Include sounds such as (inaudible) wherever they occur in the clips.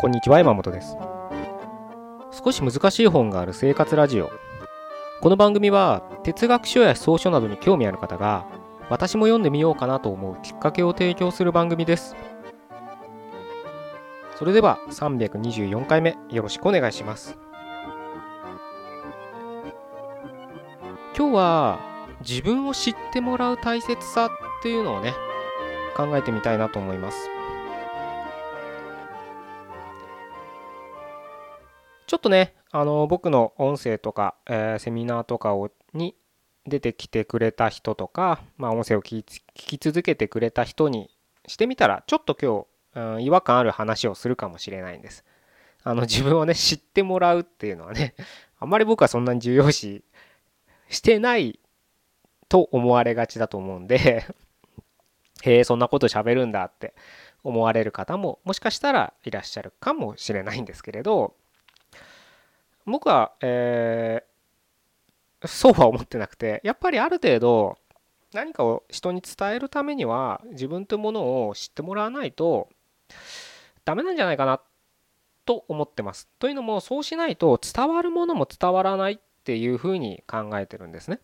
こんにちは山本です。少し難しい本がある生活ラジオ。この番組は哲学書や思想書などに興味ある方が私も読んでみようかなと思うきっかけを提供する番組です。それでは324回目よろしくお願いします。今日は自分を知ってもらう大切さっていうのをね考えてみたいなと思います。ちょっとね、あの僕の音声とか、えー、セミナーとかをに出てきてくれた人とか、まあ、音声を聞き続けてくれた人にしてみたら、ちょっと今日、うん、違和感ある話をするかもしれないんです。あの自分をね、知ってもらうっていうのはね、(laughs) あんまり僕はそんなに重要視してないと思われがちだと思うんで (laughs) へえ、そんなこと喋るんだって思われる方ももしかしたらいらっしゃるかもしれないんですけれど、僕は、えー、そうは思ってなくてやっぱりある程度何かを人に伝えるためには自分というものを知ってもらわないとダメなんじゃないかなと思ってます。というのもそうしないと伝わるものも伝わらないっていうふうに考えてるんですね。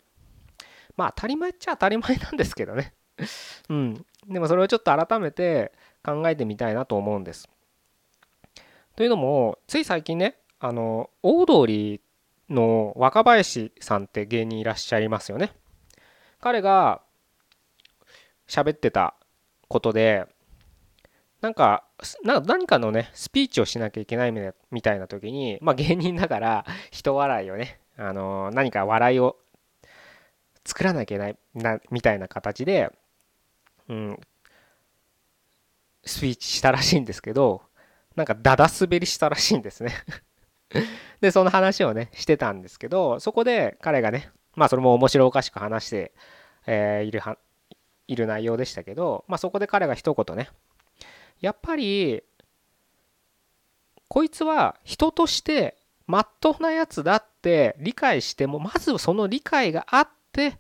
まあ当たり前っちゃ当たり前なんですけどね。(laughs) うん。でもそれをちょっと改めて考えてみたいなと思うんです。というのもつい最近ねあのオードリーの若林さんって芸人いらっしゃいますよね。彼が喋ってたことでなんか何かのねスピーチをしなきゃいけないみたいな時にまあ芸人だから人笑いをねあの何か笑いを作らなきゃいけないなみたいな形で、うん、スピーチしたらしいんですけどなんかだだ滑りしたらしいんですね (laughs) で、その話をね、してたんですけど、そこで彼がね、まあそれも面白おかしく話して、え、いるは、いる内容でしたけど、まあそこで彼が一言ね、やっぱり、こいつは人としてまっとうなやつだって理解しても、まずその理解があって、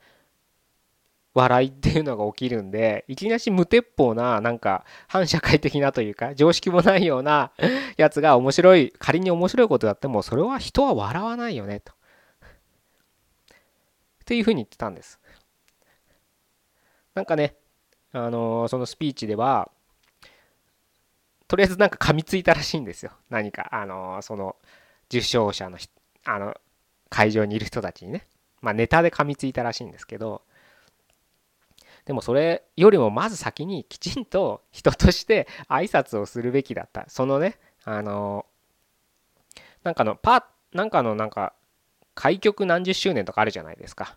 笑いっていうのが起きるんでいきなり無鉄砲ななんか反社会的なというか常識もないような (laughs) やつが面白い仮に面白いことだってもそれは人は笑わないよねと。っていうふうに言ってたんです。なんかねあのそのスピーチではとりあえずなんか噛みついたらしいんですよ何かあのその受賞者のあの会場にいる人たちにねまあネタで噛みついたらしいんですけどでもそれよりもまず先にきちんと人として (laughs) 挨拶をするべきだった。そのねあのなんかのパーなんかのなんか開局何十周年とかあるじゃないですか。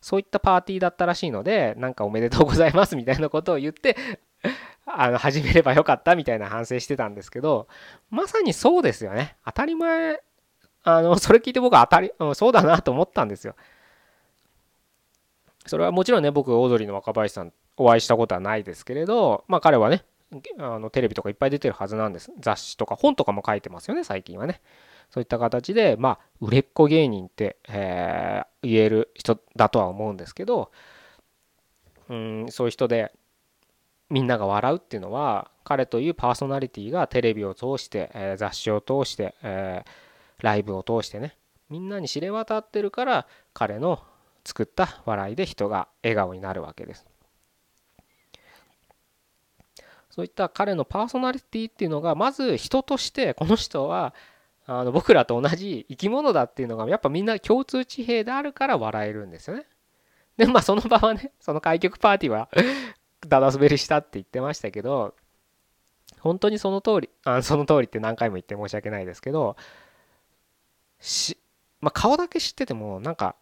そういったパーティーだったらしいのでなんかおめでとうございますみたいなことを言って (laughs) あの始めればよかったみたいな反省してたんですけどまさにそうですよね。当たり前あのそれ聞いて僕は当たり、そうだなと思ったんですよ。それはもちろんね僕オードリーの若林さんお会いしたことはないですけれどまあ彼はねあのテレビとかいっぱい出てるはずなんです。雑誌とか本とかも書いてますよね最近はね。そういった形でまあ売れっ子芸人って、えー、言える人だとは思うんですけどうんそういう人でみんなが笑うっていうのは彼というパーソナリティがテレビを通して、えー、雑誌を通して、えー、ライブを通してねみんなに知れ渡ってるから彼の作った笑いで人が笑顔になるわけです。そういった彼のパーソナリティっていうのがまず人としてこの人はあの僕らと同じ生き物だっていうのがやっぱみんな共通地平であるから笑えるんですよね。でまあその場はねその開局パーティーはだだ滑りしたって言ってましたけど本当にその通りあその通りって何回も言って申し訳ないですけどし、まあ、顔だけ知っててもなんか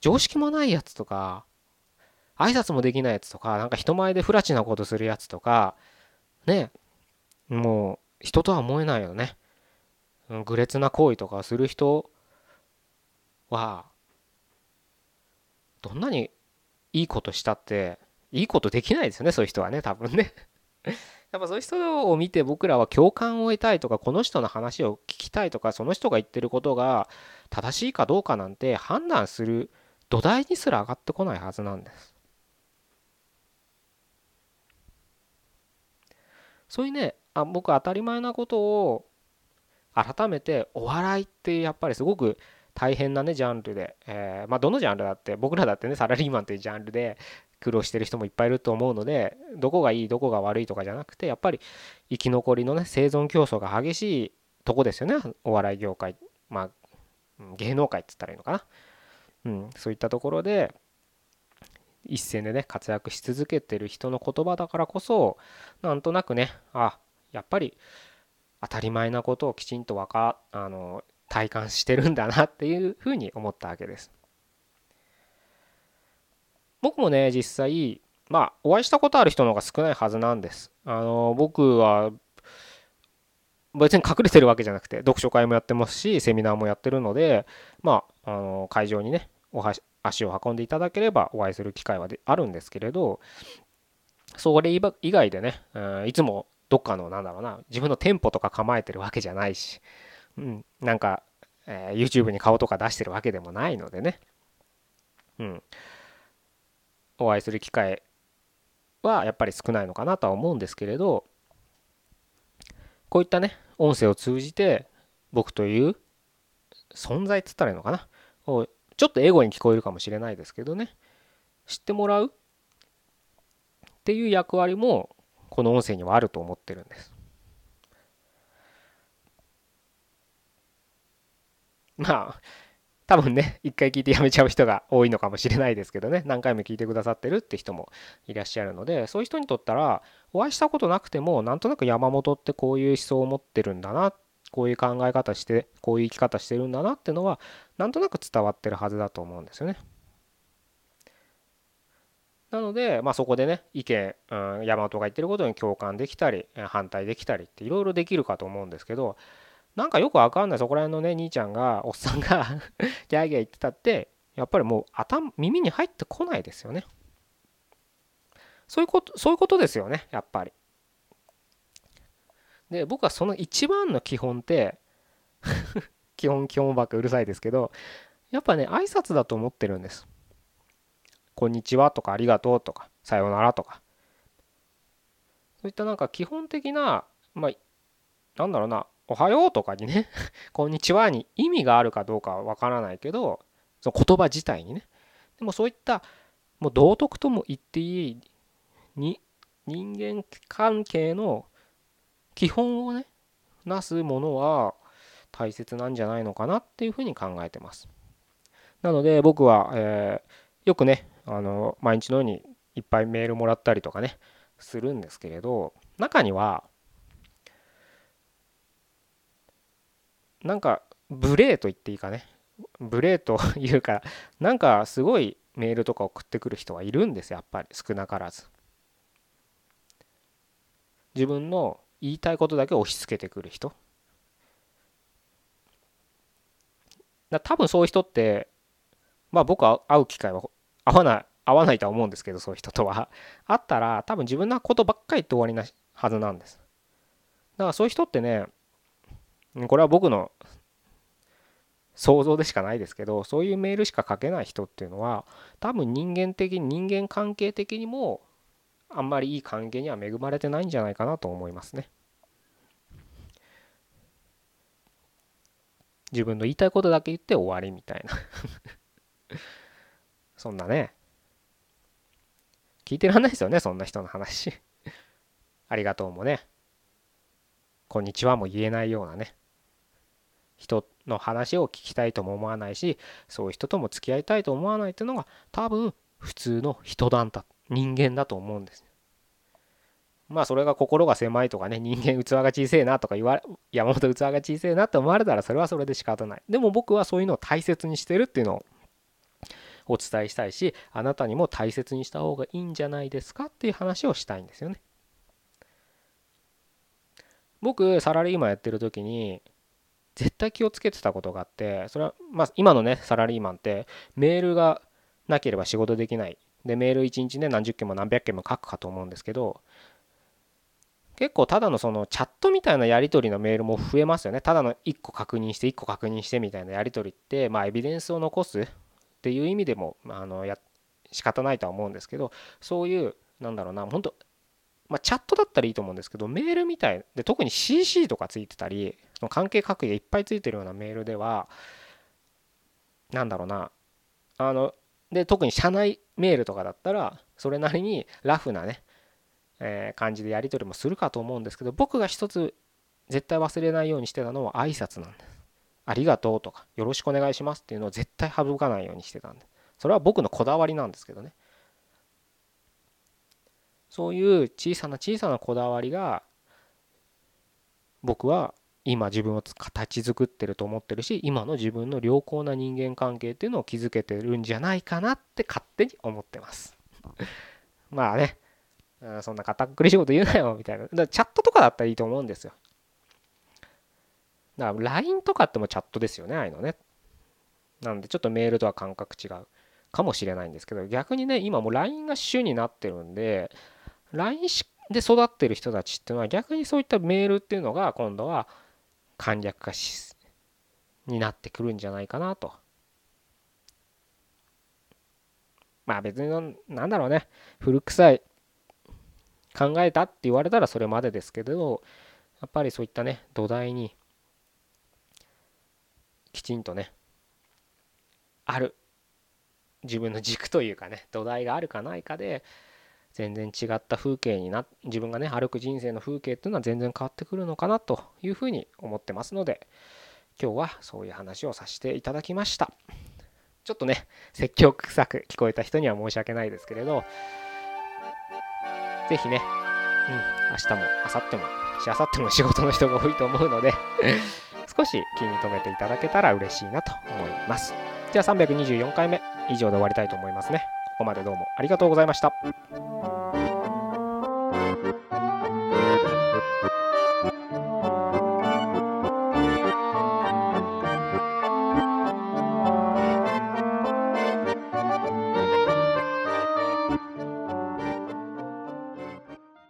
常識もないやつとか挨拶もできないやつとかなんか人前で不埒なことするやつとかねもう人とは思えないよね。愚劣な行為とかする人はどんなにいいことしたっていいことできないですよねそういう人はね多分ね。(laughs) やっぱそういう人を見て僕らは共感を得たいとかこの人の話を聞きたいとかその人が言ってることが正しいかどうかなんて判断する土台にすら上がってこないはずなんです。そういうねあ僕当たり前なことを改めてお笑いってやっぱりすごく大変なねジャンルで、えー、まあどのジャンルだって僕らだってねサラリーマンというジャンルで苦労してる人もいっぱいいると思うのでどこがいいどこが悪いとかじゃなくてやっぱり生き残りのね生存競争が激しいとこですよねお笑い業界。まあ芸能界っつったらいいのかな、うん、そういったところで一線でね活躍し続けてる人の言葉だからこそなんとなくねあやっぱり当たり前なことをきちんとわかあの体感してるんだなっていうふうに思ったわけです。僕もね実際まあお会いしたことある人の方が少ないはずなんです。あの僕は別に隠れてるわけじゃなくて読書会もやってますしセミナーもやってるのでまああの会場にねおは足を運んでいただければお会いする機会はあるんですけれどそれ以外でね、いつもどっかのなんだろうな自分の店舗とか構えてるわけじゃないし、うん、なんか、えー、YouTube に顔とか出してるわけでもないのでね、うん、お会いする機会はやっぱり少ないのかなとは思うんですけれどこういったね音声を通じて僕という存在っつったらいいのかなをちょっとエゴに聞こえるかもしれないですけどね。知ってもらう？っていう役割もこの音声にはあると思ってるんです。まあ多分ね一回聞いてやめちゃう人が多いのかもしれないですけどね。何回も聞いてくださってるって人もいらっしゃるのでそういう人にとったらお会いしたことなくてもなんとなく山本ってこういう思想を持ってるんだなっこういう考え方してこういう生き方してるんだなってのはなんとなく伝わってるはずだと思うんですよね。なので、まあ、そこでね意見、うん、山本が言ってることに共感できたり反対できたりっていろいろできるかと思うんですけどなんかよくわかんないそこら辺のね兄ちゃんがおっさんが (laughs) ギャーギャー言ってたってやっぱりもう頭耳に入ってこないですよね。そういうことそういうことですよねやっぱり。で僕はその一番の基本って (laughs) 基本基本ばっかうるさいですけどやっぱね挨拶だと思ってるんです。こんにちはとかありがとうとかさようならとかそういったなんか基本的なまあなんだろうなおはようとかにね (laughs) こんにちはに意味があるかどうかはわからないけどその言葉自体にねでもそういったもう道徳とも言っていいに人間関係の基本をねなすものは大切なんじゃないのかなっていうふうに考えてます。なので僕は、えー、よくねあの毎日のようにいっぱいメールもらったりとかねするんですけれど中にはなんか無礼と言っていいかね。無礼というかなんかすごいメールとか送ってくる人はいるんですやっぱり。少なからず。自分の言いたいことだけ押し付けてくる人。だ多分そういう人ってまあ僕は会う機会は合わない合わないとは思うんですけどそういう人とは。あったら多分自分のことばっかり言って終わりなはずなんです。だからそういう人ってねこれは僕の想像でしかないですけどそういうメールしか書けない人っていうのは多分人間的に人間関係的にもあんまりいい関係には恵まれてないんじゃないかなと思いますね。自分の言いたいことだけ言って終わりみたいな。(laughs) そんなね。聞いてらんないですよねそんな人の話。ありがとうもね。こんにちはも言えないようなね。人の話を聞きたいとも思わないしそういう人とも付き合いたいと思わないっていうのが多分普通の人だだ。人間だと思うんですまあそれが心が狭いとかね人間器が小さいなとか言われ山本器が小さいなって思われたらそれはそれで仕方ない。でも僕はそういうのを大切にしてるっていうのをお伝えしたいしあなたにも大切にした方がいいんじゃないですかっていう話をしたいんですよね。僕サラリーマンやってる時に絶対気をつけてたことがあってそれはまあ今のねサラリーマンってメールがなければ仕事できない。でメール1日ね何十件も何百件も書くかと思うんですけど結構ただのそのチャットみたいなやり取りのメールも増えますよね。ただの1個確認して1個確認してみたいなやり取りってまあエビデンスを残すっていう意味でもあのや仕方ないとは思うんですけどそういうなんだろうな本当まあチャットだったらいいと思うんですけどメールみたいで特に CC とかついてたりその関係各位がいっぱいついてるようなメールではなんだろうなあので特に社内メールとかだったらそれなりにラフなね、えー、感じでやり取りもするかと思うんですけど僕が一つ絶対忘れないようにしてたのは挨拶なんです。ありがとうとかよろしくお願いしますっていうのを絶対省かないようにしてたんでそれは僕のこだわりなんですけどねそういう小さな小さなこだわりが僕は今自分を形作ってると思ってるし今の自分の良好な人間関係っていうのを築けてるんじゃないかなって勝手に思ってます。(laughs) まあねそんな堅苦しいこと言うなよみたいな。だチャットとかだったらいいと思うんですよ。だから LINE とかってもチャットですよねああいうのね。なのでちょっとメールとは感覚違うかもしれないんですけど逆にね今もう LINE が主になってるんで LINE で育ってる人たちっていうのは逆にそういったメールっていうのが今度は簡略化しになってくるんじゃないかなと。まあ別になんだろうね古臭い考えたって言われたらそれまでですけどやっぱりそういったね土台にきちんとねある自分の軸というかね土台があるかないかで全然違った風景にな自分がね歩く人生の風景っていうのは全然変わってくるのかなというふうに思ってますので今日はそういう話をさせていただきました。ちょっとね説教臭く聞こえた人には申し訳ないですけれど是非ねうん明日も明後日もしあさっても仕事の人が多いと思うので少し気に留めていただけたら嬉しいなと思います。じゃあ324回目以上で終わりたいと思いますね。ここまでどうもありがとうございました。